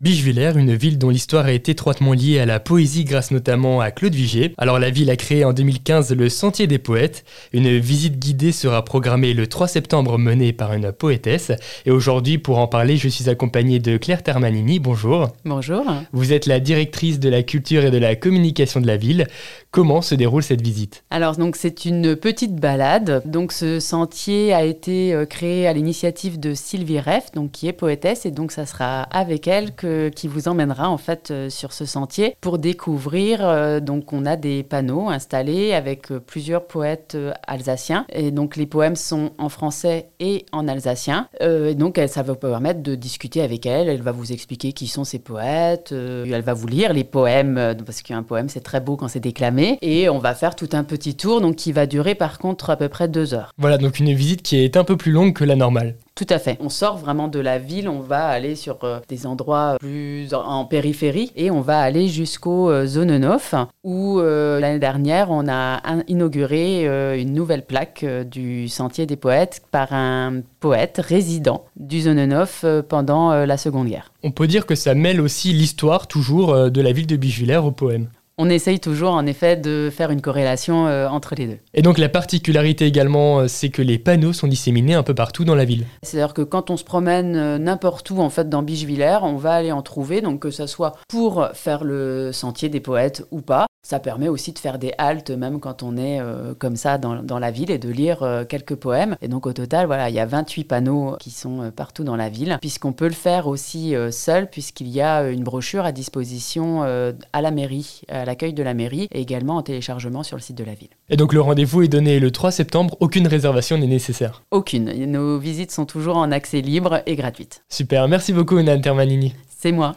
Bichevillers, une ville dont l'histoire est étroitement liée à la poésie grâce notamment à Claude Vigier. Alors la ville a créé en 2015 le Sentier des Poètes. Une visite guidée sera programmée le 3 septembre menée par une poétesse. Et aujourd'hui, pour en parler, je suis accompagné de Claire Termanini. Bonjour. Bonjour. Vous êtes la directrice de la culture et de la communication de la ville. Comment se déroule cette visite? Alors donc c'est une petite balade. Donc ce sentier a été euh, créé à l'initiative de Sylvie Reff, donc qui est poétesse et donc ça sera avec elle que qui vous emmènera en fait euh, sur ce sentier pour découvrir. euh, Donc on a des panneaux installés avec euh, plusieurs poètes alsaciens et donc les poèmes sont en français et en alsacien. Et donc ça va vous permettre de discuter avec elle. Elle va vous expliquer qui sont ces poètes. elle va vous lire les poèmes parce qu'un poème c'est très beau quand c'est déclamé. Et on va faire tout un petit tour donc qui va durer par contre à peu près deux heures. Voilà donc une visite qui est un peu plus longue que la normale. Tout à fait. On sort vraiment de la ville, on va aller sur euh, des endroits plus en, périphérie et on va aller jusqu'au euh, Zonenhof où euh, l'année dernière on a in- inauguré une nouvelle plaque du Sentier des Poètes par un poète résident du euh, pendant la Seconde Guerre. On peut dire que ça mêle aussi l'histoire toujours de la ville de Bichevillers au poème. On essaye toujours en effet de faire une corrélation euh, entre les deux. Et donc la particularité également, euh, c'est que les panneaux sont disséminés un peu partout dans la ville. C'est-à-dire que quand on se promène euh, n'importe où en fait dans Bichevillers, on va aller en trouver, donc que ça soit pour faire le sentier des poètes ou pas. Ça permet aussi de faire des haltes même quand on est euh, comme ça dans, dans la ville et de lire euh, quelques poèmes. Et donc au total, voilà, il y a 28 panneaux qui sont euh, partout dans la ville, puisqu'on peut le faire aussi euh, seul, puisqu'il y a euh, une brochure à disposition euh, à la mairie, à l'accueil de la mairie, et également en téléchargement sur le site de la ville. Et donc le rendez-vous est donné le 3 septembre, aucune réservation n'est nécessaire. Aucune. Nos visites sont toujours en accès libre et gratuite. Super, merci beaucoup Nan Termanini. C'est moi.